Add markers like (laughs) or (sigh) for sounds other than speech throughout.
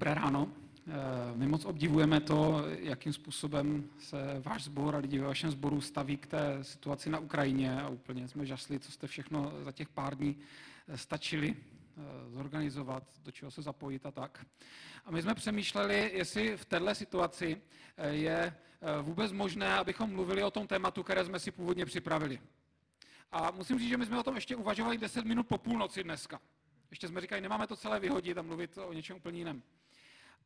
Dobré ráno. Eh, my moc obdivujeme to, jakým způsobem se váš sbor a lidi ve vašem sboru staví k té situaci na Ukrajině a úplně jsme žasli, co jste všechno za těch pár dní eh, stačili eh, zorganizovat, do čeho se zapojit a tak. A my jsme přemýšleli, jestli v této situaci je vůbec možné, abychom mluvili o tom tématu, které jsme si původně připravili. A musím říct, že my jsme o tom ještě uvažovali 10 minut po půlnoci dneska. Ještě jsme říkali, nemáme to celé vyhodit a mluvit o něčem úplně jiném.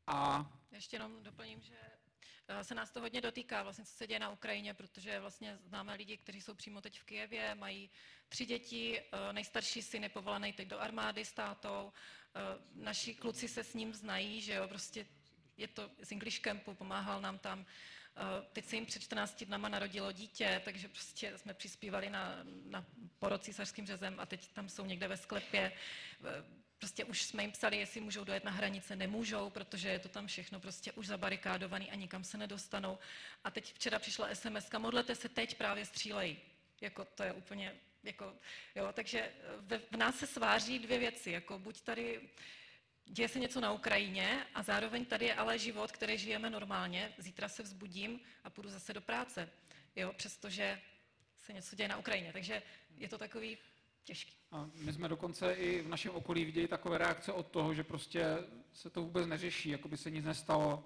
A... Ještě jenom doplním, že eh, se nás to hodně dotýká, vlastně, co se děje na Ukrajině, protože vlastně známe lidi, kteří jsou přímo teď v Kijevě, mají tři děti, eh, nejstarší syn je povolaný teď do armády s tátou, eh, naši kluci se s ním znají, že jo, prostě je to z English Campu, pomáhal nám tam, teď se jim před 14 dnama narodilo dítě, takže prostě jsme přispívali na, na porod císařským řezem a teď tam jsou někde ve sklepě. Prostě už jsme jim psali, jestli můžou dojet na hranice, nemůžou, protože je to tam všechno prostě už zabarikádovaný a nikam se nedostanou. A teď včera přišla SMS, modlete se, teď právě střílej. Jako to je úplně, jako, jo, takže v, v nás se sváří dvě věci, jako buď tady děje se něco na Ukrajině a zároveň tady je ale život, který žijeme normálně, zítra se vzbudím a půjdu zase do práce, jo, přestože se něco děje na Ukrajině. Takže je to takový těžký. A my jsme dokonce i v našem okolí viděli takové reakce od toho, že prostě se to vůbec neřeší, jako by se nic nestalo.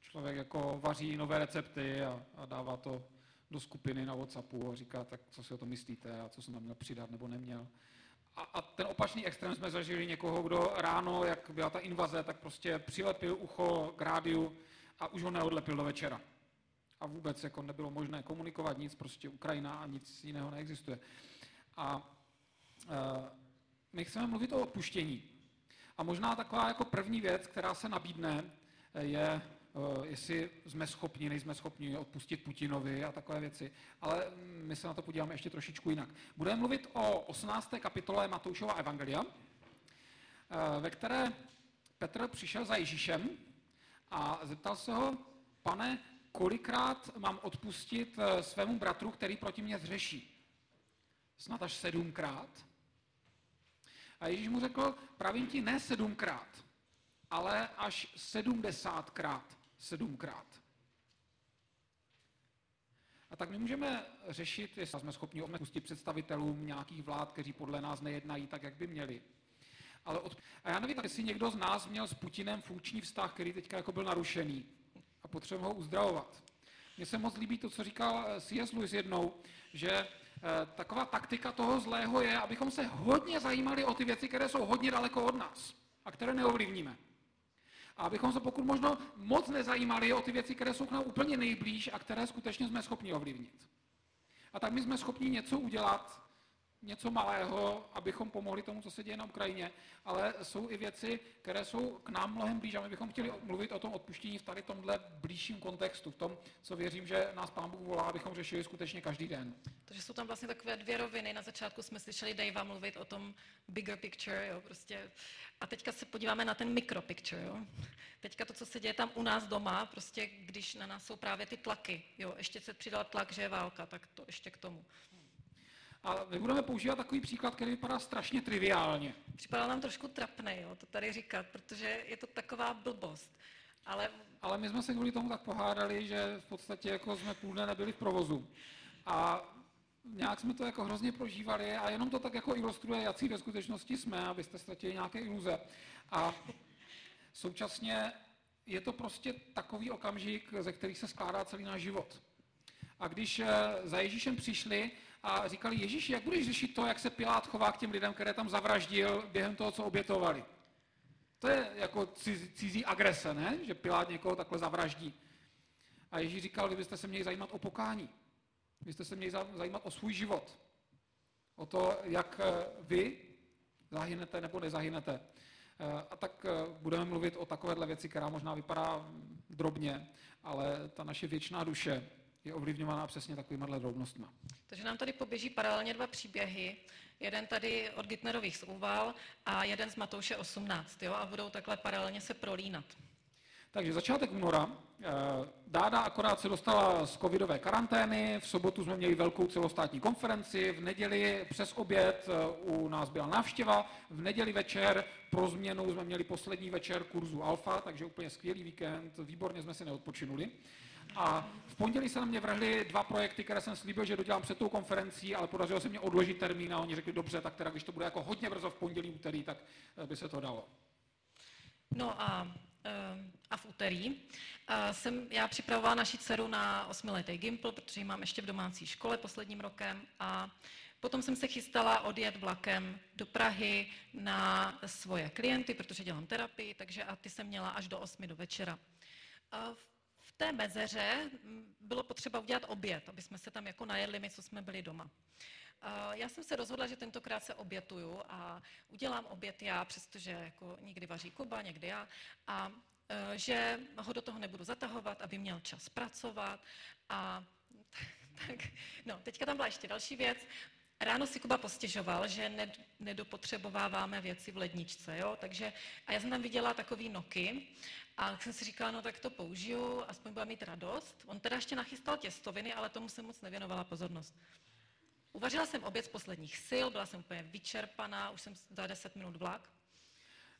Člověk jako vaří nové recepty a, a dává to do skupiny na Whatsappu a říká, tak co si o to myslíte a co jsem tam měl přidat nebo neměl. A, a ten opačný extrém jsme zažili někoho, kdo ráno, jak byla ta invaze, tak prostě přilepil ucho k rádiu a už ho neodlepil do večera. A vůbec jako nebylo možné komunikovat nic, prostě Ukrajina a nic jiného neexistuje. A e, my chceme mluvit o odpuštění. A možná taková jako první věc, která se nabídne, je, e, jestli jsme schopni, nejsme schopni odpustit Putinovi a takové věci. Ale my se na to podíváme ještě trošičku jinak. Budeme mluvit o 18. kapitole Matoušova Evangelia, e, ve které Petr přišel za Ježíšem a zeptal se ho, pane, kolikrát mám odpustit svému bratru, který proti mě zřeší? Snad až sedmkrát. A Ježíš mu řekl, pravím ti ne sedmkrát, ale až sedmdesátkrát sedmkrát. A tak my můžeme řešit, jestli jsme schopni odpustit představitelům nějakých vlád, kteří podle nás nejednají tak, jak by měli. Ale od... A já nevím, jestli někdo z nás měl s Putinem funkční vztah, který teďka jako byl narušený a potřebujeme ho uzdravovat. Mně se moc líbí to, co říkal C.S. Lewis jednou, že taková taktika toho zlého je, abychom se hodně zajímali o ty věci, které jsou hodně daleko od nás a které neovlivníme. A abychom se pokud možno moc nezajímali o ty věci, které jsou k nám úplně nejblíž a které skutečně jsme schopni ovlivnit. A tak my jsme schopni něco udělat, něco malého, abychom pomohli tomu, co se děje na Ukrajině, ale jsou i věci, které jsou k nám mnohem blíž a my bychom chtěli mluvit o tom odpuštění v tady tomhle blížším kontextu, v tom, co věřím, že nás Pán Bůh volá, abychom řešili skutečně každý den. Takže jsou tam vlastně takové dvě roviny. Na začátku jsme slyšeli Davea mluvit o tom bigger picture, jo, prostě. A teďka se podíváme na ten micro picture, jo. Teďka to, co se děje tam u nás doma, prostě když na nás jsou právě ty tlaky, jo, ještě se přidal tlak, že je válka, tak to ještě k tomu. A my budeme používat takový příklad, který vypadá strašně triviálně. Připadá nám trošku trapné, jo, to tady říkat, protože je to taková blbost. Ale... Ale my jsme se kvůli tomu tak pohádali, že v podstatě jako jsme půl dne nebyli v provozu. A nějak jsme to jako hrozně prožívali a jenom to tak jako ilustruje, jaký ve skutečnosti jsme, abyste ztratili nějaké iluze. A současně je to prostě takový okamžik, ze kterých se skládá celý náš život. A když eh, za Ježíšem přišli a říkali, Ježíši, jak budeš řešit to, jak se Pilát chová k těm lidem, které tam zavraždil během toho, co obětovali? To je jako cizí, cizí agrese, ne? Že Pilát někoho takhle zavraždí. A Ježíš říkal, vy byste se měli zajímat o pokání. Vy byste se měli zajímat o svůj život. O to, jak eh, vy zahynete nebo nezahynete. Eh, a tak eh, budeme mluvit o takovéhle věci, která možná vypadá drobně, ale ta naše věčná duše je ovlivňovaná přesně takovýmhle drobnostma. Takže nám tady poběží paralelně dva příběhy. Jeden tady od Gitnerových z Úval a jeden z Matouše 18. Jo? A budou takhle paralelně se prolínat. Takže začátek února. Eh, Dáda akorát se dostala z covidové karantény, v sobotu jsme měli velkou celostátní konferenci, v neděli přes oběd eh, u nás byla návštěva, v neděli večer pro změnu jsme měli poslední večer kurzu Alfa, takže úplně skvělý víkend, výborně jsme si neodpočinuli. A v pondělí se na mě vrhly dva projekty, které jsem slíbil, že dodělám před tou konferencí, ale podařilo se mě odložit termín a oni řekli, dobře, tak teda, když to bude jako hodně brzo v pondělí, úterý, tak eh, by se to dalo. No a, eh, a v úterý eh, jsem já připravovala naši dceru na osmiletý Gimpl, protože ji mám ještě v domácí škole posledním rokem a Potom jsem se chystala odjet vlakem do Prahy na svoje klienty, protože dělám terapii, takže a ty jsem měla až do 8 do večera. A v té mezeře mm, bylo potřeba udělat oběd, aby jsme se tam jako najedli my, co jsme byli doma. Já jsem se rozhodla, že tentokrát se obětuju a udělám oběd já, přestože jako někdy vaří Kuba, někdy já, a e, že ho do toho nebudu zatahovat, aby měl čas pracovat. A (laughs) tak, no, teďka tam byla ještě další věc. Ráno si Kuba postěžoval, že ned, nedopotřebováváme věci v ledničce, jo? Takže, a já jsem tam viděla takový noky a jsem si říkala, no tak to použiju, aspoň bude mít radost. On teda ještě nachystal těstoviny, ale tomu jsem moc nevěnovala pozornost. Uvařila jsem oběd z posledních sil, byla jsem úplně vyčerpaná, už jsem za 10 minut vlak.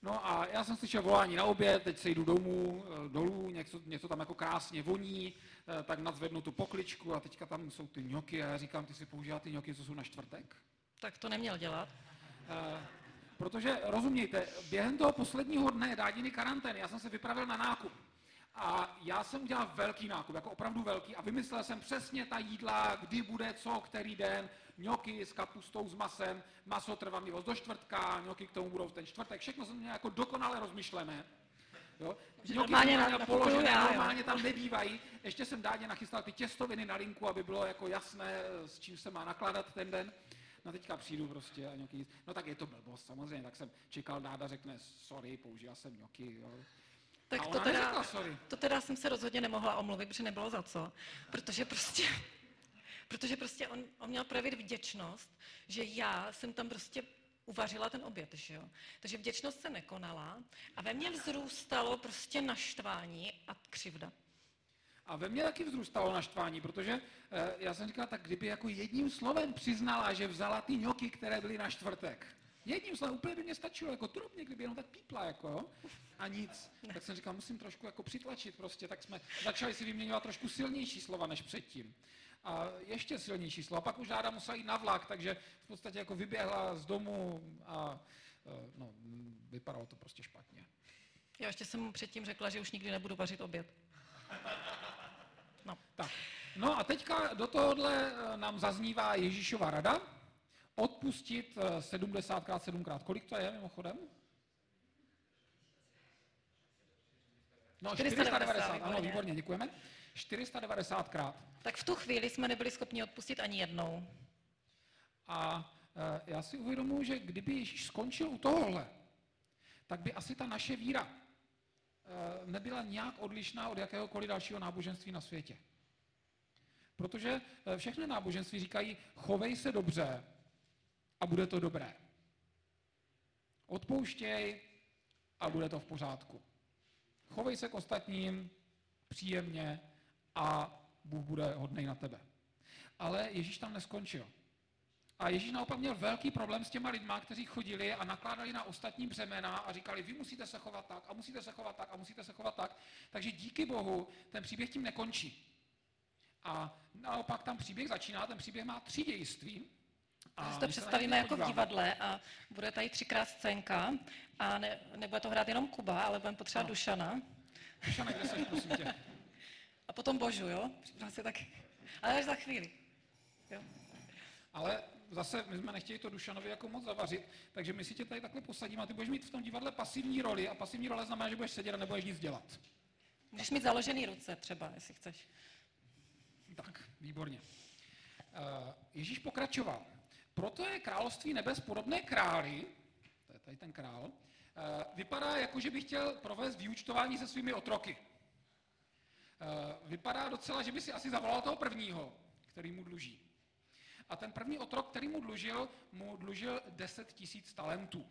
No a já jsem slyšel volání na oběd, teď se jdu domů, eh, dolů, něco, něco tam jako krásně voní, eh, tak nadzvednu tu pokličku a teďka tam jsou ty ňoky a já říkám, ty si používá ty ňoky, co jsou na čtvrtek? Tak to neměl dělat. E, protože rozumějte, během toho posledního dne dádiny karantény, já jsem se vypravil na nákup. A já jsem udělal velký nákup, jako opravdu velký, a vymyslel jsem přesně ta jídla, kdy bude co, který den, ňoky s kapustou, s masem, maso trvanlivost do čtvrtka, ňoky k tomu budou v ten čtvrtek, všechno jsem měl jako dokonale rozmyšlené. Jo? Ňoky normálně, na, položené, já, normálně tam nebývají. Ještě jsem dádě nachystal ty těstoviny na linku, aby bylo jako jasné, s čím se má nakládat ten den. No teďka přijdu prostě a ňoky No tak je to blbost, samozřejmě, tak jsem čekal, dáda řekne, sorry, použil jsem ňoky, jo. Tak to teda, to teda jsem se rozhodně nemohla omluvit, protože nebylo za co. Protože prostě, protože prostě on, on měl projevit vděčnost, že já jsem tam prostě uvařila ten oběd, že jo. Takže vděčnost se nekonala a ve mně vzrůstalo prostě naštvání a křivda. A ve mně taky vzrůstalo naštvání, protože eh, já jsem říkal, tak kdyby jako jedním slovem přiznala, že vzala ty ňoky, které byly na čtvrtek, Jedním slovem úplně by mě stačilo, jako drobně, kdyby jenom tak pípla, jako jo, a nic. Tak jsem říkal, musím trošku jako přitlačit prostě, tak jsme začali si vyměňovat trošku silnější slova než předtím. A ještě silnější slova. Pak už Áda musela jít na vlak, takže v podstatě jako vyběhla z domu a e, no, vypadalo to prostě špatně. Já ještě jsem mu předtím řekla, že už nikdy nebudu vařit oběd. No. Tak. No a teďka do tohohle e, nám zaznívá Ježíšova rada, odpustit 70krát, eh, 7krát. Kolik to je mimochodem? No, 490, ano, výborně, děkujeme. 490krát. Tak v tu chvíli jsme nebyli schopni odpustit ani jednou. A e, já si uvědomuji, že kdyby Ježíš skončil u tohohle, tak by asi ta naše víra e, nebyla nějak odlišná od jakéhokoliv dalšího náboženství na světě. Protože všechny náboženství říkají, chovej se dobře, a bude to dobré. Odpouštěj a bude to v pořádku. Chovej se k ostatním příjemně a Bůh bude hodnej na tebe. Ale Ježíš tam neskončil. A Ježíš naopak měl velký problém s těma lidma, kteří chodili a nakládali na ostatní břemena a říkali, vy musíte se chovat tak a musíte se chovat tak a musíte se chovat tak. Takže díky Bohu ten příběh tím nekončí. A naopak tam příběh začíná, ten příběh má tři dějství, a si to představíme jako v divadle a bude tady třikrát scénka a ne, nebude to hrát jenom Kuba, ale budeme potřebovat Dušana. Dušana, kde jsi, prosím tě? (laughs) A potom Božu, jo? Si taky. Ale až za chvíli. Jo? Ale zase my jsme nechtěli to Dušanovi jako moc zavařit, takže my si tě tady takhle posadíme a ty budeš mít v tom divadle pasivní roli a pasivní role znamená, že budeš sedět a nebudeš nic dělat. Můžeš mít založený ruce třeba, jestli chceš. Tak, výborně. Uh, Ježíš pokračoval. Proto je království nebes podobné králi, to je tady ten král, eh, vypadá jako, že by chtěl provést vyučtování se svými otroky. Eh, vypadá docela, že by si asi zavolal toho prvního, který mu dluží. A ten první otrok, který mu dlužil, mu dlužil 10 tisíc talentů.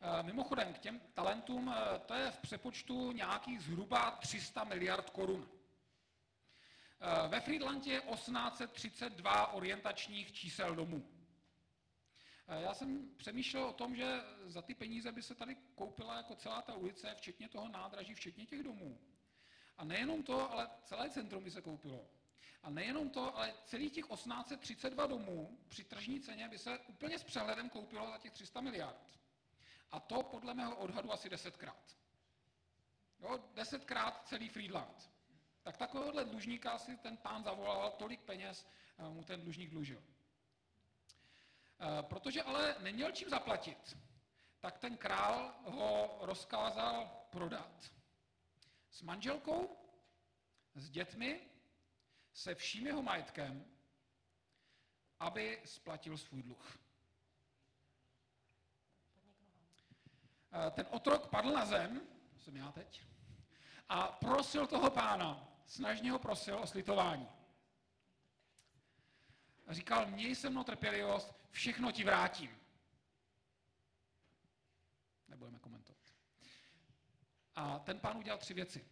Eh, mimochodem, k těm talentům, to je v přepočtu nějakých zhruba 300 miliard korun. Eh, ve Friedlandě je 1832 orientačních čísel domů. Já jsem přemýšlel o tom, že za ty peníze by se tady koupila jako celá ta ulice, včetně toho nádraží, včetně těch domů. A nejenom to, ale celé centrum by se koupilo. A nejenom to, ale celých těch 1832 domů při tržní ceně by se úplně s přehledem koupilo za těch 300 miliard. A to podle mého odhadu asi desetkrát. Jo, desetkrát celý Friedland. Tak takovéhohle dlužníka si ten pán zavolal, tolik peněz eh, mu ten dlužník dlužil. Eh, protože ale neměl čím zaplatit, tak ten král ho rozkázal prodat. S manželkou, s dětmi, se vším jeho majetkem, aby splatil svůj dluh. Eh, ten otrok padl na zem, jsem já teď, a prosil toho pána, snažně ho prosil o slitování. A říkal, měj se mnou trpělivost, všechno ti vrátím. Nebudeme komentovat. A ten pán udělal tři věci.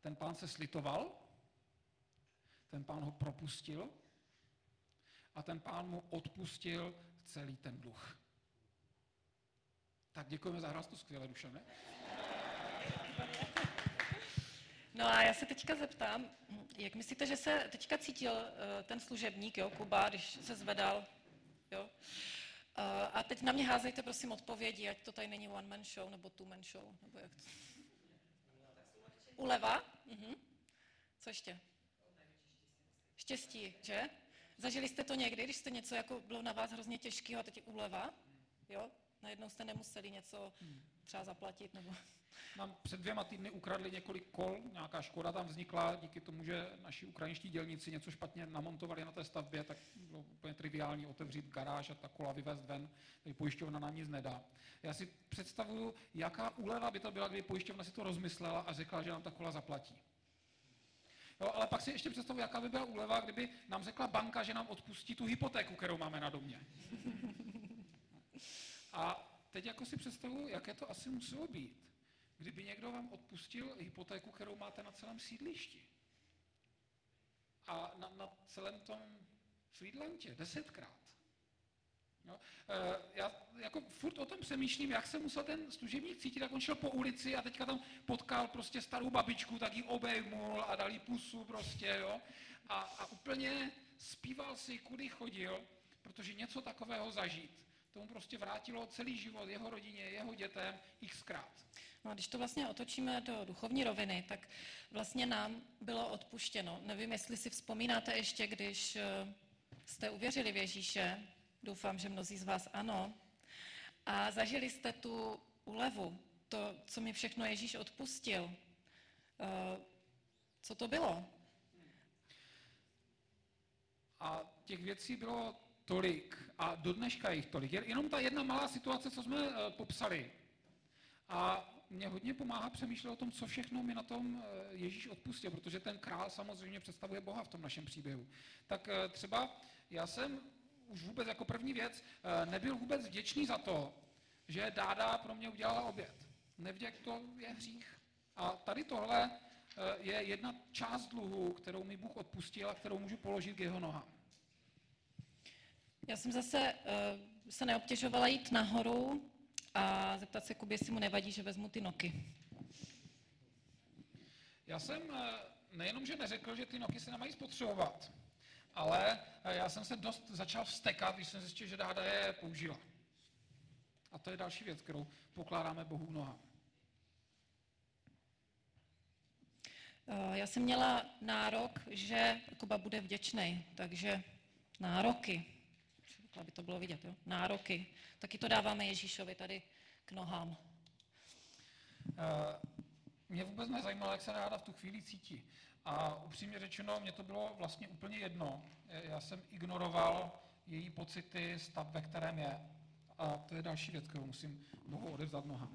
Ten pán se slitoval, ten pán ho propustil a ten pán mu odpustil celý ten dluh. Tak děkujeme za hlas, to skvěle, Dušane. No a já se teďka zeptám, jak myslíte, že se teďka cítil uh, ten služebník, jo, Kuba, když se zvedal, jo? Uh, a teď na mě házejte prosím odpovědi, ať to tady není one man show nebo two man show, nebo jak to... Uleva? Mhm. Co ještě? Štěstí, že? Zažili jste to někdy, když jste něco jako bylo na vás hrozně těžkého a teď je úleva? Jo? Najednou jste nemuseli něco třeba zaplatit nebo... Nám před dvěma týdny ukradli několik kol, nějaká škoda tam vznikla díky tomu, že naši ukrajinští dělníci něco špatně namontovali na té stavbě, tak bylo úplně triviální otevřít garáž a ta kola vyvést ven, takže pojišťovna nám nic nedá. Já si představuju, jaká úleva by to byla, kdyby pojišťovna si to rozmyslela a řekla, že nám ta kola zaplatí. Jo, ale pak si ještě představuji, jaká by byla úleva, kdyby nám řekla banka, že nám odpustí tu hypotéku, kterou máme na domě. A teď jako si představuji, jaké to asi muselo být, kdyby někdo vám odpustil hypotéku, kterou máte na celém sídlišti. A na, na celém tom Friedlandě, desetkrát. No, já jako furt o tom přemýšlím, jak se musel ten služebník cítit, jak on šel po ulici a teďka tam potkal prostě starou babičku, tak ji obejmul a dal jí pusu prostě, jo. A, a úplně zpíval si, kudy chodil, protože něco takového zažít tomu prostě vrátilo celý život jeho rodině, jeho dětem xkrát. No a když to vlastně otočíme do duchovní roviny, tak vlastně nám bylo odpuštěno. Nevím, jestli si vzpomínáte ještě, když eh, jste uvěřili v Ježíše, doufám, že mnozí z vás ano, a zažili jste tu úlevu, to, co mi všechno Ježíš odpustil. Eh, co to bylo? A těch věcí bylo tolik a do dneška jich tolik. Jenom ta jedna malá situace, co jsme eh, popsali. A mě hodně pomáhá přemýšlet o tom, co všechno mi na tom eh, Ježíš odpustil, protože ten král samozřejmě představuje Boha v tom našem příběhu. Tak eh, třeba já jsem už vůbec jako první věc nebyl vůbec vděčný za to, že dáda pro mě udělala oběd. Nevděk to je hřích. A tady tohle je jedna část dluhu, kterou mi Bůh odpustil a kterou můžu položit k jeho nohám. Já jsem zase se neobtěžovala jít nahoru a zeptat se Kubě, jestli mu nevadí, že vezmu ty noky. Já jsem eh, nejenom, že neřekl, že ty noky se nemají spotřebovat, ale eh, já jsem se dost začal vstekat, když jsem zjistil, že dáda je použila. A to je další věc, kterou pokládáme Bohu noha. Já jsem měla nárok, že Kuba bude vděčný, takže nároky aby to bylo vidět, jo? nároky. Taky to dáváme Ježíšovi tady k nohám. Uh, mě vůbec nezajímalo, jak se ráda v tu chvíli cítí. A upřímně řečeno, mě to bylo vlastně úplně jedno. Já jsem ignoroval její pocity, stav, ve kterém je. A to je další věc, kterou musím Bohu odevzdat noha.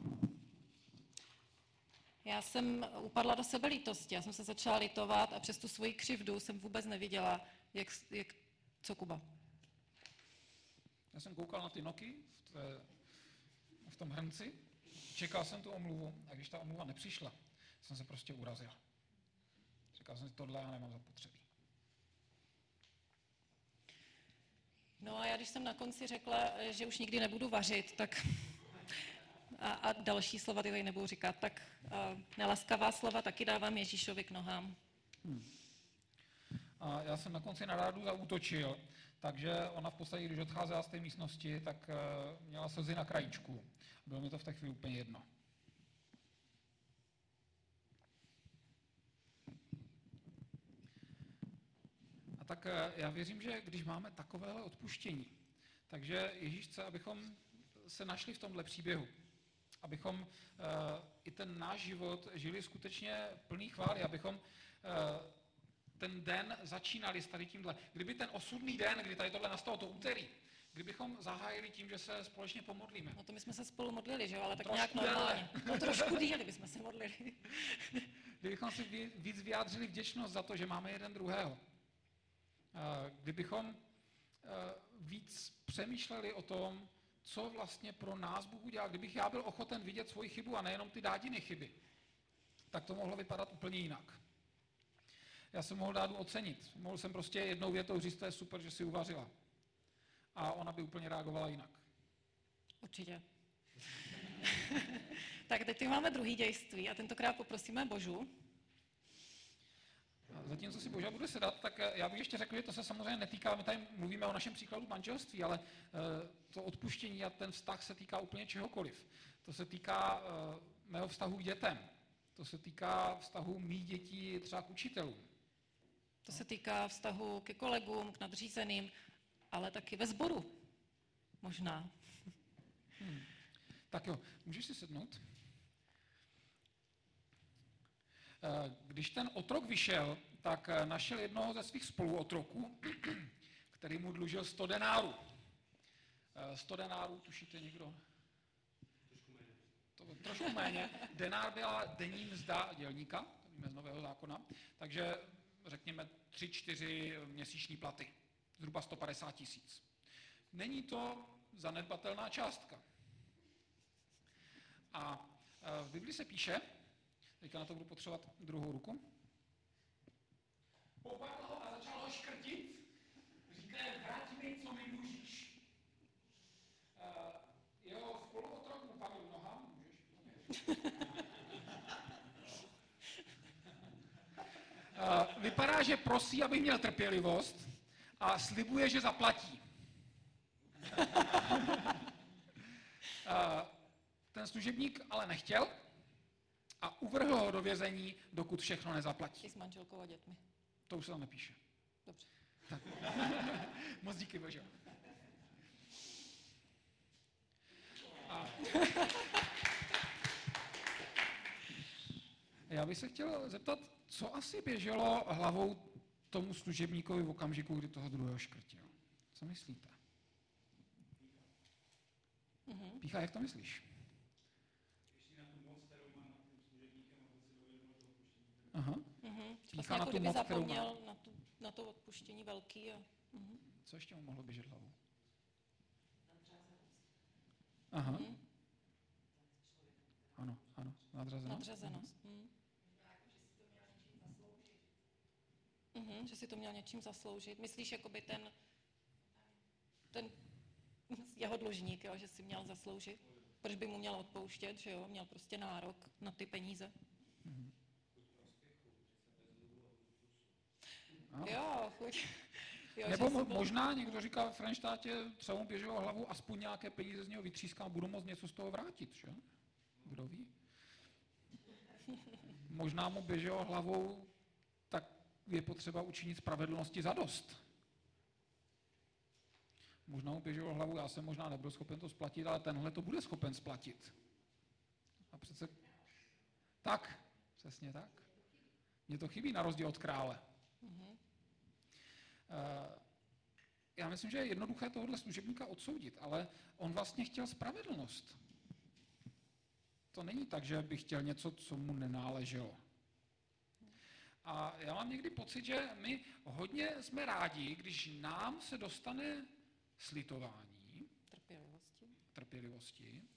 Já jsem upadla do sebelítosti, já jsem se začala litovat a přes tu svoji křivdu jsem vůbec neviděla, jak, jak co Kuba. Já jsem koukal na ty noky v, té, v tom hrnci, čekal jsem tu omluvu a když ta omluva nepřišla, jsem se prostě urazil. Říkal jsem si, tohle já nemám zapotřebí. No a já když jsem na konci řekla, že už nikdy nebudu vařit, tak a, a další slova ty tady nebudu říkat, tak a, nelaskavá slova taky dávám Ježíšovi k nohám. Hmm. A já jsem na konci na rádu zaútočil, takže ona v podstatě, když odcházela z té místnosti, tak uh, měla slzy na krajíčku. Bylo mi to v té chvíli úplně jedno. A tak uh, já věřím, že když máme takovéhle odpuštění, takže Ježíš chce, abychom se našli v tomhle příběhu. Abychom uh, i ten náš život žili skutečně plný chvály, abychom ten den začínali s tady tímhle. Kdyby ten osudný den, kdy tady tohle nastalo, to úterý, kdybychom zahájili tím, že se společně pomodlíme. No to my jsme se spolu modlili, že jo, ale tak Trošku nějak normálně. No trošku díly bychom se modlili. (laughs) Kdybychom si víc vyjádřili vděčnost za to, že máme jeden druhého. Kdybychom víc přemýšleli o tom, co vlastně pro nás Bůh udělal. Kdybych já byl ochoten vidět svoji chybu a nejenom ty dádiny chyby, tak to mohlo vypadat úplně jinak já jsem mohl dát ocenit. Mohl jsem prostě jednou větou říct, to je super, že si uvařila. A ona by úplně reagovala jinak. Určitě. (laughs) tak teď máme druhý dějství a tentokrát poprosíme Božu. Zatímco si Boža bude sedat, tak eh, já bych ještě řekl, že to se samozřejmě netýká, my tady mluvíme o našem příkladu manželství, ale eh, to odpuštění a ten vztah se týká úplně čehokoliv. To se týká eh, mého vztahu k dětem, to se týká vztahu mých dětí třeba k učitelům, to se týká vztahu ke kolegům, k nadřízeným, ale taky ve sboru. Možná. Hmm. Tak jo, můžeš si sednout? Eh, když ten otrok vyšel, tak eh, našel jednoho ze svých spoluotroků, (clears throat) který mu dlužil 100 denárů. 100 eh, denárů, tušíte někdo? Trošku méně. To, trošku méně. Denár byla denní mzda dělníka, to víme z nového zákona, takže řekněme, 3-4 měsíční platy. Zhruba 150 tisíc. Není to zanedbatelná částka. A e, v Bibli se píše, teďka na to budu potřebovat druhou ruku, popadl ho a začal ho škrtit, říká, vrať mi, co mi dlužíš. Uh, jeho spoluotrok mu padl noha, můžeš (laughs) že prosí, aby měl trpělivost a slibuje, že zaplatí. (laughs) Ten služebník ale nechtěl a uvrhl ho do vězení, dokud všechno nezaplatí. I s manželkou a dětmi. To už se tam nepíše. Dobře. Tak. (laughs) Moc díky, Bože. A... (laughs) Já bych se chtěl zeptat, co asi běželo hlavou tomu služebníkovi v okamžiku, kdy toho druhého škrtil? Co myslíte? Mm-hmm. Pícha, jak to myslíš? Aha. Mm-hmm. Pícha vlastně na tu moc, zapomněl na, tu, na to odpuštění velký. A... Mm-hmm. Co ještě mu mohlo běžet hlavou? Aha. Mm-hmm. Ano, ano, nadřazenost. Nadřazenost. Mm-hmm, že si to měl něčím zasloužit. Myslíš, jakoby ten, ten jeho dlužník, jo, že si měl zasloužit? Proč by mu měl odpouštět, že jo? Měl prostě nárok na ty peníze. Mm-hmm. Jo, chuť. Jo, Nebo mo- byl... možná někdo říká v Frenštátě, třeba mu běželo hlavu, aspoň nějaké peníze z něho vytřískám, budu moct něco z toho vrátit, že? Kdo ví? Možná mu běželo hlavou, je potřeba učinit spravedlnosti za dost. Možná mu běželo hlavu, já jsem možná nebyl schopen to splatit, ale tenhle to bude schopen splatit. A přece tak, přesně tak. Mně to chybí na rozdíl od krále. Mm-hmm. Já myslím, že je jednoduché tohohle služebníka odsoudit, ale on vlastně chtěl spravedlnost. To není tak, že by chtěl něco, co mu nenáleželo. A já mám někdy pocit, že my hodně jsme rádi, když nám se dostane slitování, trpělivosti, trpělivosti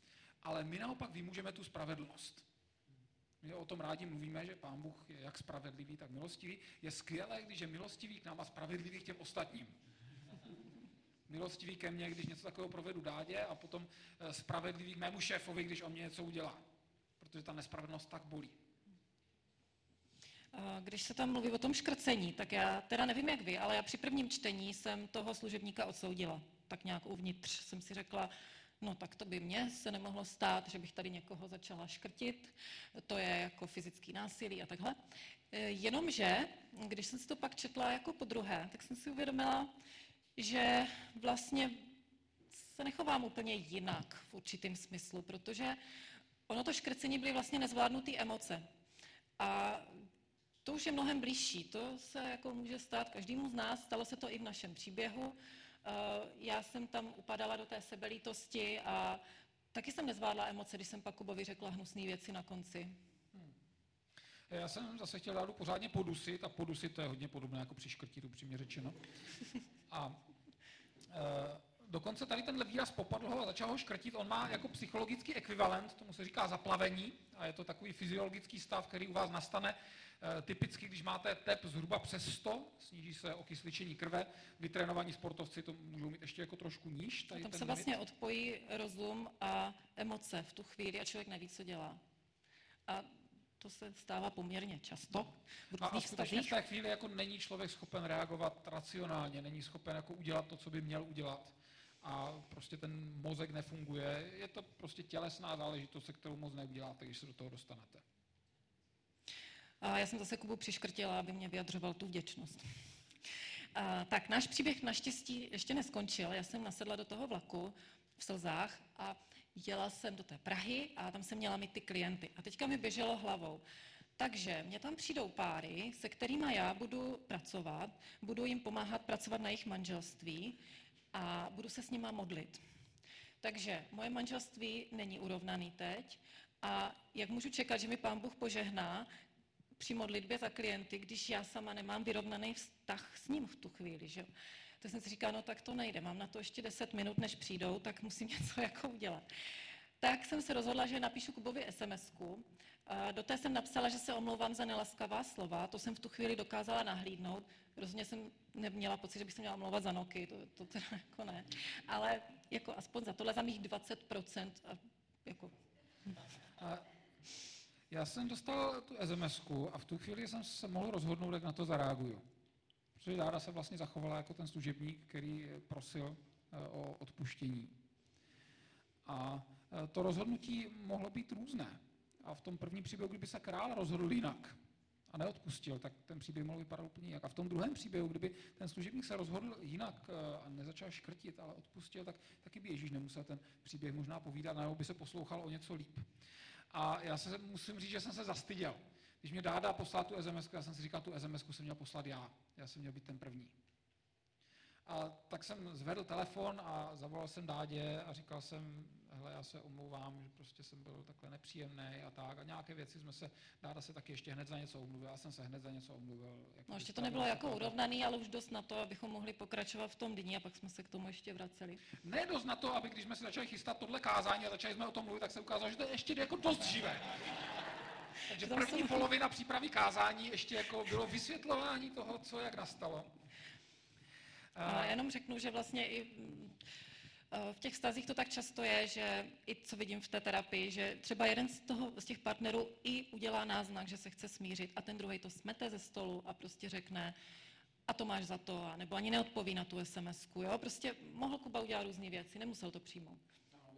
ale my naopak vymůžeme tu spravedlnost. My o tom rádi mluvíme, že Pán Bůh je jak spravedlivý, tak milostivý. Je skvělé, když je milostivý k nám a spravedlivý k těm ostatním. Milostivý ke mně, když něco takového provedu dádě a potom eh, spravedlivý k mému šéfovi, když on mě něco udělá. Protože ta nespravedlnost tak bolí. Když se tam mluví o tom škrcení, tak já teda nevím jak vy, ale já při prvním čtení jsem toho služebníka odsoudila. Tak nějak uvnitř jsem si řekla, no tak to by mně se nemohlo stát, že bych tady někoho začala škrtit, to je jako fyzický násilí a takhle. E, jenomže, když jsem si to pak četla jako po druhé, tak jsem si uvědomila, že vlastně se nechovám úplně jinak v určitém smyslu, protože ono to škrcení byly vlastně nezvládnuté emoce. A to už je mnohem blížší. To se jako může stát každému z nás, stalo se to i v našem příběhu. Eh, já jsem tam upadala do té sebelítosti a taky jsem nezvládla emoce, když jsem pak Kubovi řekla hnusné věci na konci. Hmm. Já jsem zase chtěl dát pořádně podusit a podusit to je hodně podobné jako při škrtí, upřímně řečeno. A e, dokonce tady tenhle výraz popadl ho a začal ho škrtit, on má jako psychologický ekvivalent, tomu se říká zaplavení a je to takový fyziologický stav, který u vás nastane typicky, když máte tep zhruba přes 100, sníží se okysličení krve, vytrénovaní sportovci to můžou mít ještě jako trošku níž. Tady Tam se limit. vlastně odpojí rozum a emoce v tu chvíli a člověk neví, co dělá. A to se stává poměrně často v a, a skutečně v té chvíli jako není člověk schopen reagovat racionálně, není schopen jako udělat to, co by měl udělat a prostě ten mozek nefunguje. Je to prostě tělesná záležitost, se kterou moc neuděláte, když se do toho dostanete. A já jsem zase Kubu přiškrtila, aby mě vyjadřoval tu vděčnost. A, tak náš příběh naštěstí ještě neskončil. Já jsem nasedla do toho vlaku v slzách a jela jsem do té Prahy a tam jsem měla mít ty klienty. A teďka mi běželo hlavou. Takže mě tam přijdou páry, se kterými já budu pracovat, budu jim pomáhat pracovat na jejich manželství a budu se s nima modlit. Takže moje manželství není urovnaný teď a jak můžu čekat, že mi pán Bůh požehná, při modlitbě za klienty, když já sama nemám vyrovnaný vztah s ním v tu chvíli. Že? To jsem si říkala, no tak to nejde, mám na to ještě 10 minut, než přijdou, tak musím (laughs) něco jako udělat. Tak jsem se rozhodla, že napíšu Kubovi sms -ku. Do té jsem napsala, že se omlouvám za nelaskavá slova, to jsem v tu chvíli dokázala nahlídnout. Rozhodně jsem neměla pocit, že bych se měla omlouvat za noky, to, to teda (laughs) jako ne. Ale jako aspoň za tohle za mých 20%. A jako... A já jsem dostal tu sms a v tu chvíli jsem se mohl rozhodnout, jak na to zareaguju. Protože Dára se vlastně zachovala jako ten služebník, který prosil eh, o odpuštění. A eh, to rozhodnutí mohlo být různé. A v tom prvním příběhu, kdyby se král rozhodl jinak a neodpustil, tak ten příběh mohl vypadat úplně jinak. A v tom druhém příběhu, kdyby ten služebník se rozhodl jinak eh, a nezačal škrtit, ale odpustil, tak taky by Ježíš nemusel ten příběh možná povídat, nebo by se poslouchal o něco líp. A já se musím říct, že jsem se zastyděl. Když mě dáda poslal tu SMS, já jsem si říkal, tu SMS jsem měl poslat já. Já jsem měl být ten první. A tak jsem zvedl telefon a zavolal jsem dádě a říkal jsem, hele, já se omlouvám, že prostě jsem byl takhle nepříjemný a tak. A nějaké věci jsme se, dáda se taky ještě hned za něco omluvil, já jsem se hned za něco omluvil. No ještě to nebylo jako urovnaný, ale už dost na to, abychom mohli pokračovat v tom dní a pak jsme se k tomu ještě vraceli. Ne dost na to, aby když jsme se začali chystat tohle kázání a začali jsme o tom mluvit, tak se ukázalo, že to je ještě jako dost živé. Takže první polovina přípravy kázání ještě jako bylo vysvětlování toho, co jak nastalo. A jenom řeknu, že vlastně i v těch vztazích to tak často je, že i co vidím v té terapii, že třeba jeden z, toho, z těch partnerů i udělá náznak, že se chce smířit a ten druhý to smete ze stolu a prostě řekne, a to máš za to, a nebo ani neodpoví na tu sms jo? Prostě mohl Kuba udělat různé věci, nemusel to přijmout.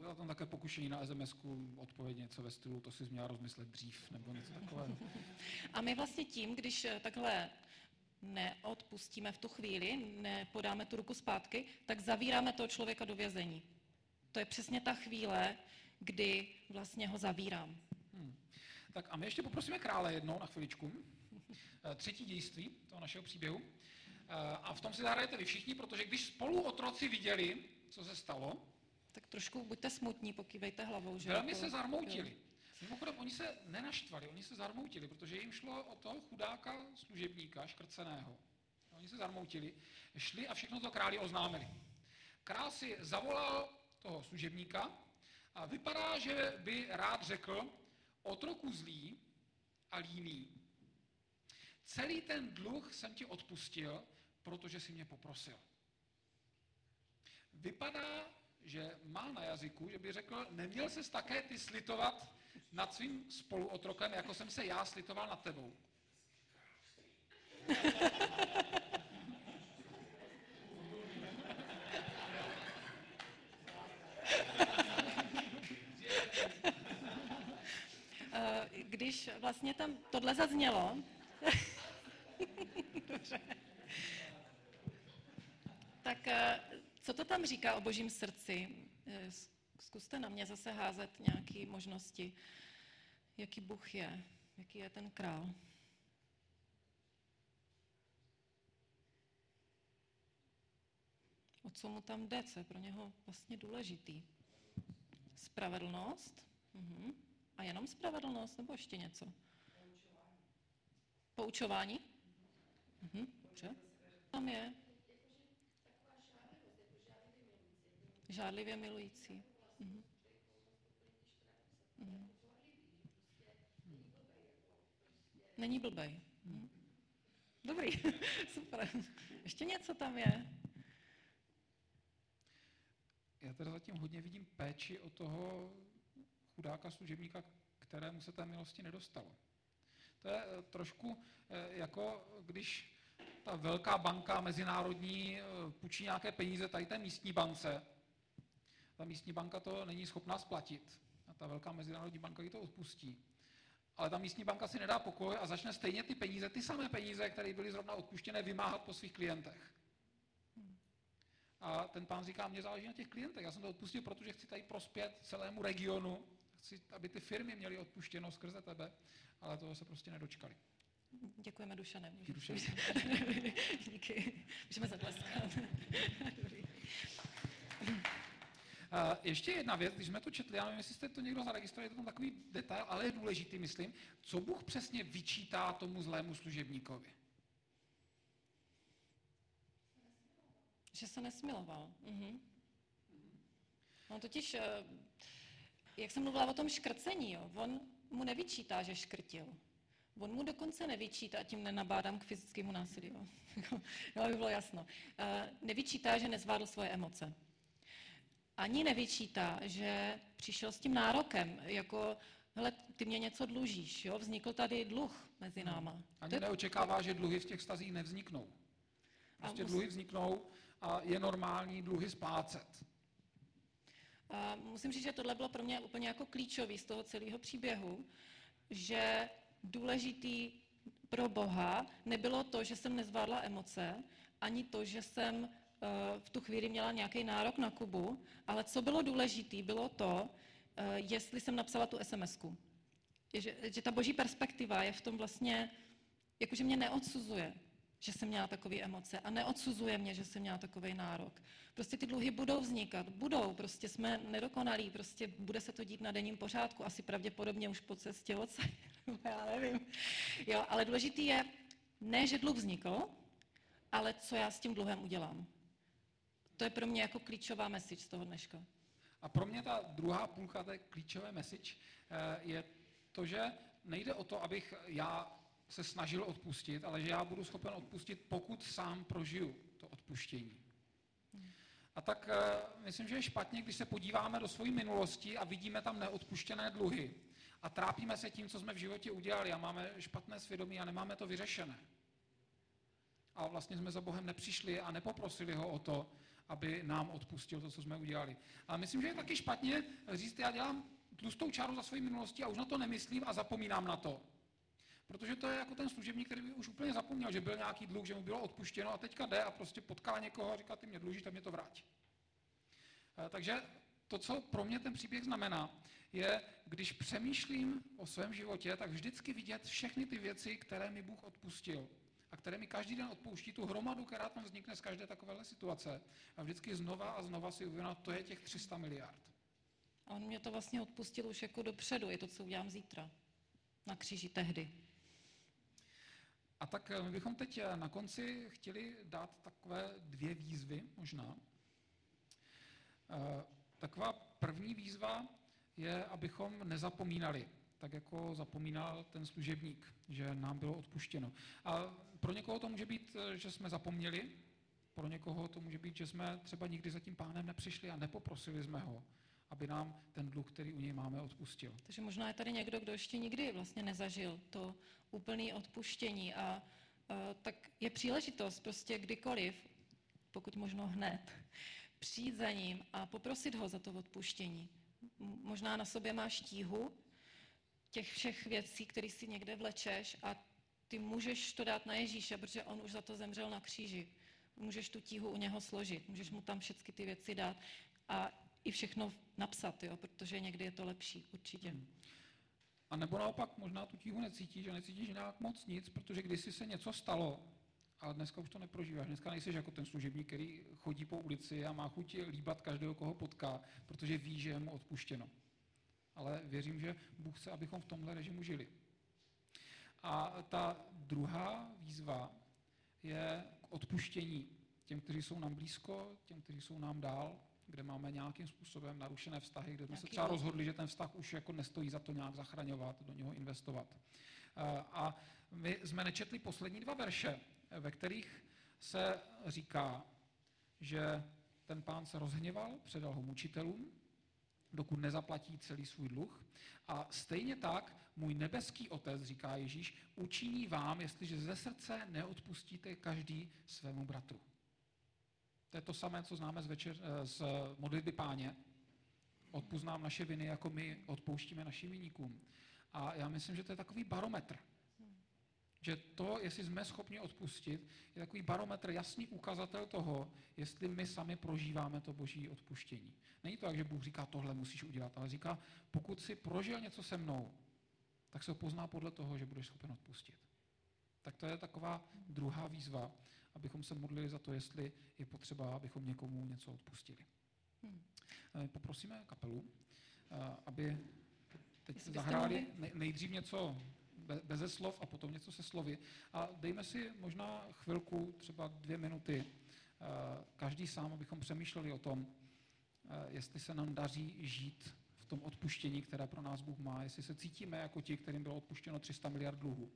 Bylo tam také pokušení na sms odpověď něco ve stylu, to si měla rozmyslet dřív, nebo něco takového. (laughs) A my vlastně tím, když eh, takhle neodpustíme v tu chvíli, nepodáme tu ruku zpátky, tak zavíráme toho člověka do vězení. To je přesně ta chvíle, kdy vlastně ho zavírám. Hmm. Tak a my ještě poprosíme krále jednou na chviličku. Eh, třetí dějství toho našeho příběhu. Eh, a v tom si zahrajete vy všichni, protože když spolu otroci viděli, co se stalo, tak trošku buďte smutní, pokývejte hlavou. Že velmi se zarmoutili. Mimochodem, oni se nenaštvali, oni se zarmoutili, protože jim šlo o toho chudáka služebníka, škrceného. Oni se zarmoutili, šli a všechno to králi oznámili. Král si zavolal toho služebníka A vypadá, že by rád řekl, otroku zlý a líný, celý ten dluh jsem ti odpustil, protože si mě poprosil. Vypadá, že má na jazyku, že by řekl, neměl ses také ty slitovat nad svým spoluotrokem, jako jsem se já slitoval nad tebou. Eh, když vlastně tam tohle zaznělo, (laughs) tak eh, co to tam říká o božím srdci? Zkuste na mě zase házet nějaké možnosti, jaký Bůh je, jaký je ten král. O co mu tam jde, co je pro něho vlastně důležitý? Spravedlnost? Mhm. A jenom spravedlnost, nebo ještě něco? Poučování. Poučování? Mhm, dobře. Tam je. Žádlivě milující. Mhm. Není blbej. Mhm. Dobrý, (laughs) super. Ještě něco tam je. Já teda zatím hodně vidím péči o toho chudáka služebníka, kterému se té milosti nedostalo. To je eh, trošku eh, jako když ta velká banka mezinárodní eh, půjčí nějaké peníze tady té místní bance. Ta místní banka to není schopná splatit. A ta velká mezinárodní banka ji to odpustí. Ale ta místní banka si nedá pokoj a začne stejně ty peníze, ty samé peníze, které byly zrovna odpuštěné, vymáhat po svých klientech. A ten pán říká, mě záleží na těch klientech. Já jsem to odpustil, protože chci tady prospět celému regionu. Chci, aby ty firmy měly odpuštěno skrze tebe, ale toho se prostě nedočkali. Děkujeme Dušanem. Díky. (laughs) Díky. Můžeme zatleskat. (laughs) ještě jedna věc, když jsme to četli, já nevím, jestli jste to někdo zaregistrovali, je to tam takový detail, ale je důležitý, myslím. Co Bůh přesně vyčítá tomu zlému služebníkovi? Že se nesmiloval. Mhm. No totiž, eh, jak jsem mluvila o tom škrcení, jo, on mu nevyčítá, že škrtil. On mu dokonce nevyčítá, tím nenabádám k fyzickému násilí, jo. (laughs) jo, aby bylo jasno. Eh, nevyčítá, že nezvládl svoje emoce. Ani nevyčítá, že přišel s tím nárokem, jako, hele, ty mě něco dlužíš, jo, vznikl tady dluh mezi hmm. náma. Ani to... neočekává, že dluhy v těch stazích nevzniknou. Prostě dluhy vzniknou a je normální dluhy splácet. A musím říct, že tohle bylo pro mě úplně jako klíčový z toho celého příběhu, že důležitý pro Boha nebylo to, že jsem nezvládla emoce, ani to, že jsem v tu chvíli měla nějaký nárok na Kubu, ale co bylo důležitý, bylo to, uh, jestli jsem napsala tu SMS-ku. Že, že ta boží perspektiva je v tom vlastně, jakože mě neodsuzuje že jsem měla takové emoce a neodsuzuje mě, že jsem měla takový nárok. Prostě ty dluhy budou vznikat, budou, prostě jsme nedokonalí, prostě bude se to dít na denním pořádku, asi pravděpodobně už po cestě oce, (laughs) já nevím. Jo, ale důležitý je, ne, že dluh vznikl, ale co já s tím dluhem udělám. To je pro mě jako klíčová message z toho dneška. A pro mě ta druhá půlka té klíčové message eh, je to, že nejde o to, abych já se snažil odpustit, ale že já budu schopen odpustit, pokud sám prožiju to odpuštění. A tak uh, myslím, že je špatně, když se podíváme do své minulosti a vidíme tam neodpuštěné dluhy a trápíme se tím, co jsme v životě udělali a máme špatné svědomí a nemáme to vyřešené. A vlastně jsme za Bohem nepřišli a nepoprosili ho o to, aby nám odpustil to, co jsme udělali. Ale myslím, že je taky špatně říct, já dělám tlustou čáru za svoji minulosti a už na to nemyslím a zapomínám na to. Protože to je jako ten služebník, který by už úplně zapomněl, že byl nějaký dluh, že mu bylo odpuštěno a teďka jde a prostě potká někoho a říká, ty mě dlužíš, tak mě to vrátí. Eh, takže to, co pro mě ten příběh znamená, je, když přemýšlím o svém životě, tak vždycky vidět všechny ty věci, které mi Bůh odpustil a které mi každý den odpouští, tu hromadu, která tam vznikne z každé takovéhle situace. A vždycky znova a znova si uvědomit, to je těch 300 miliard. A on mě to vlastně odpustil už jako dopředu, je to, co udělám zítra. Na kříži tehdy. A tak eh, my bychom teď eh, na konci chtěli dát takové dvě výzvy možná. Eh, taková první výzva je, abychom nezapomínali, tak jako zapomínal ten služebník, že nám bylo odpuštěno. A pro někoho to může být, že jsme zapomněli, pro někoho to může být, že jsme třeba nikdy za tím pánem nepřišli a nepoprosili jsme ho, aby nám ten dluh, který u něj máme, odpustil. Takže možná je tady někdo, kdo ještě nikdy vlastně nezažil to úplné odpuštění a uh, tak je příležitost prostě kdykoliv, pokud možno hned, přijít za ním a poprosit ho za to odpuštění. Možná na sobě máš tíhu těch všech věcí, které si někde vlečeš a ty můžeš to dát na Ježíše, protože on už za to zemřel na kříži. Můžeš tu tíhu u něho složit, můžeš mu tam všechny ty věci dát a i všechno napsat, jo, protože někdy je to lepší, určitě. Hmm. A nebo naopak možná tu tíhu necítíš a necítíš nějak moc nic, protože kdysi se něco stalo, ale dneska už to neprožíváš. Dneska nejsi jako ten služebník, který chodí po ulici a má chuť líbat každého, koho potká, protože ví, že je mu odpuštěno. Ale věřím, že Bůh chce, abychom v tomhle režimu žili. A ta druhá výzva je k odpuštění těm, kteří jsou nám blízko, těm, kteří jsou nám dál, kde máme nějakým způsobem narušené vztahy, kde jsme Jaký se třeba rozhodli, že ten vztah už jako nestojí za to nějak zachraňovat, do něho investovat. A my jsme nečetli poslední dva verše, ve kterých se říká, že ten pán se rozhněval, předal ho mučitelům, dokud nezaplatí celý svůj dluh. A stejně tak můj nebeský otec, říká Ježíš, učiní vám, jestliže ze srdce neodpustíte každý svému bratru. To je to samé, co známe z, večer, eh, z modlitby páně. Odpust nám naše viny, jako my odpouštíme našim viníkům. A já myslím, že to je takový barometr. Že to, jestli jsme schopni odpustit, je takový barometr, jasný ukazatel toho, jestli my sami prožíváme to boží odpuštění. Není to tak, že Bůh říká, tohle musíš udělat, ale říká, pokud si prožil něco se mnou, tak se ho pozná podle toho, že budeš schopen odpustit. Tak to je taková druhá výzva, abychom se modlili za to, jestli je potřeba, abychom někomu něco odpustili. Hmm. Poprosíme kapelu, eh, aby teď jestli zahráli nejdřív něco beze slov a potom něco se slovy. A dejme si možná chvilku, třeba dvě minuty, eh, každý sám, abychom přemýšleli o tom, jestli se nám daří žít v tom odpuštění, které pro nás Bůh má, jestli se cítíme jako ti, kterým bylo odpuštěno 300 miliard dluhů.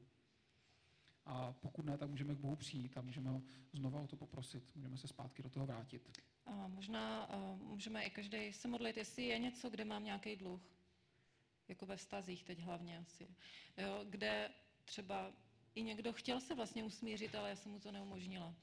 A pokud ne, tak můžeme k Bohu přijít a můžeme ho znova o to poprosit, můžeme se zpátky do toho vrátit. A možná uh, můžeme i každý se modlit, jestli je něco, kde mám nějaký dluh. Jako ve vztazích teď hlavně asi. Jo, kde třeba i někdo chtěl se vlastně usmířit, ale já jsem mu to neumožnila.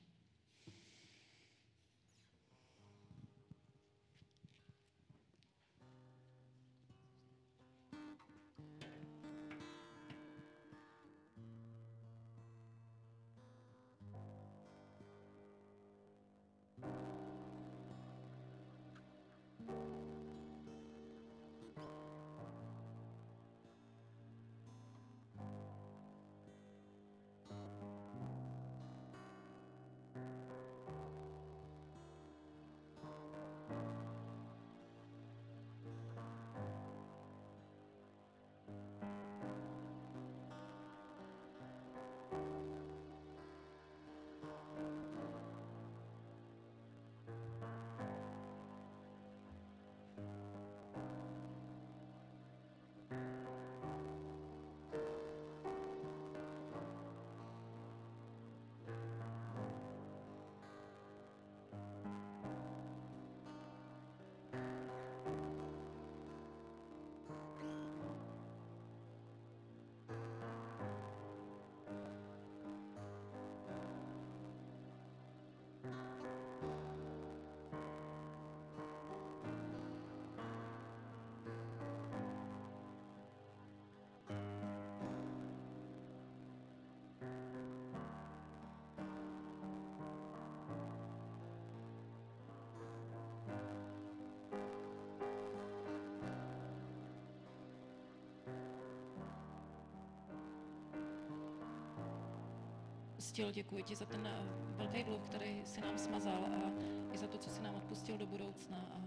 Odpustil, děkuji ti za ten eh, velký dluh, který si nám smazal a i za to, co si nám odpustil do budoucna. A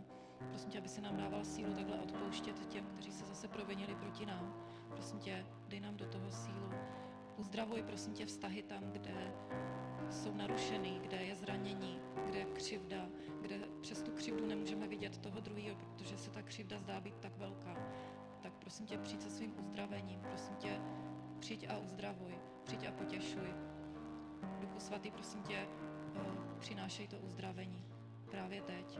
prosím tě, aby si nám dával sílu takhle odpouštět těm, kteří se zase provinili proti nám. Prosím tě, dej nám do toho sílu. Uzdravuj, prosím tě, vztahy tam, kde jsou narušený, kde je zranění, kde je křivda, kde přes tu křivdu nemůžeme vidět toho druhého, protože se ta křivda zdá být tak velká. prosím tě, přijď se svým uzdravením, prosím tě, přijď a uzdravuj, přijď a potěšuj. Svatý, prosím tě, eh, přinášej to uzdravení právě teď.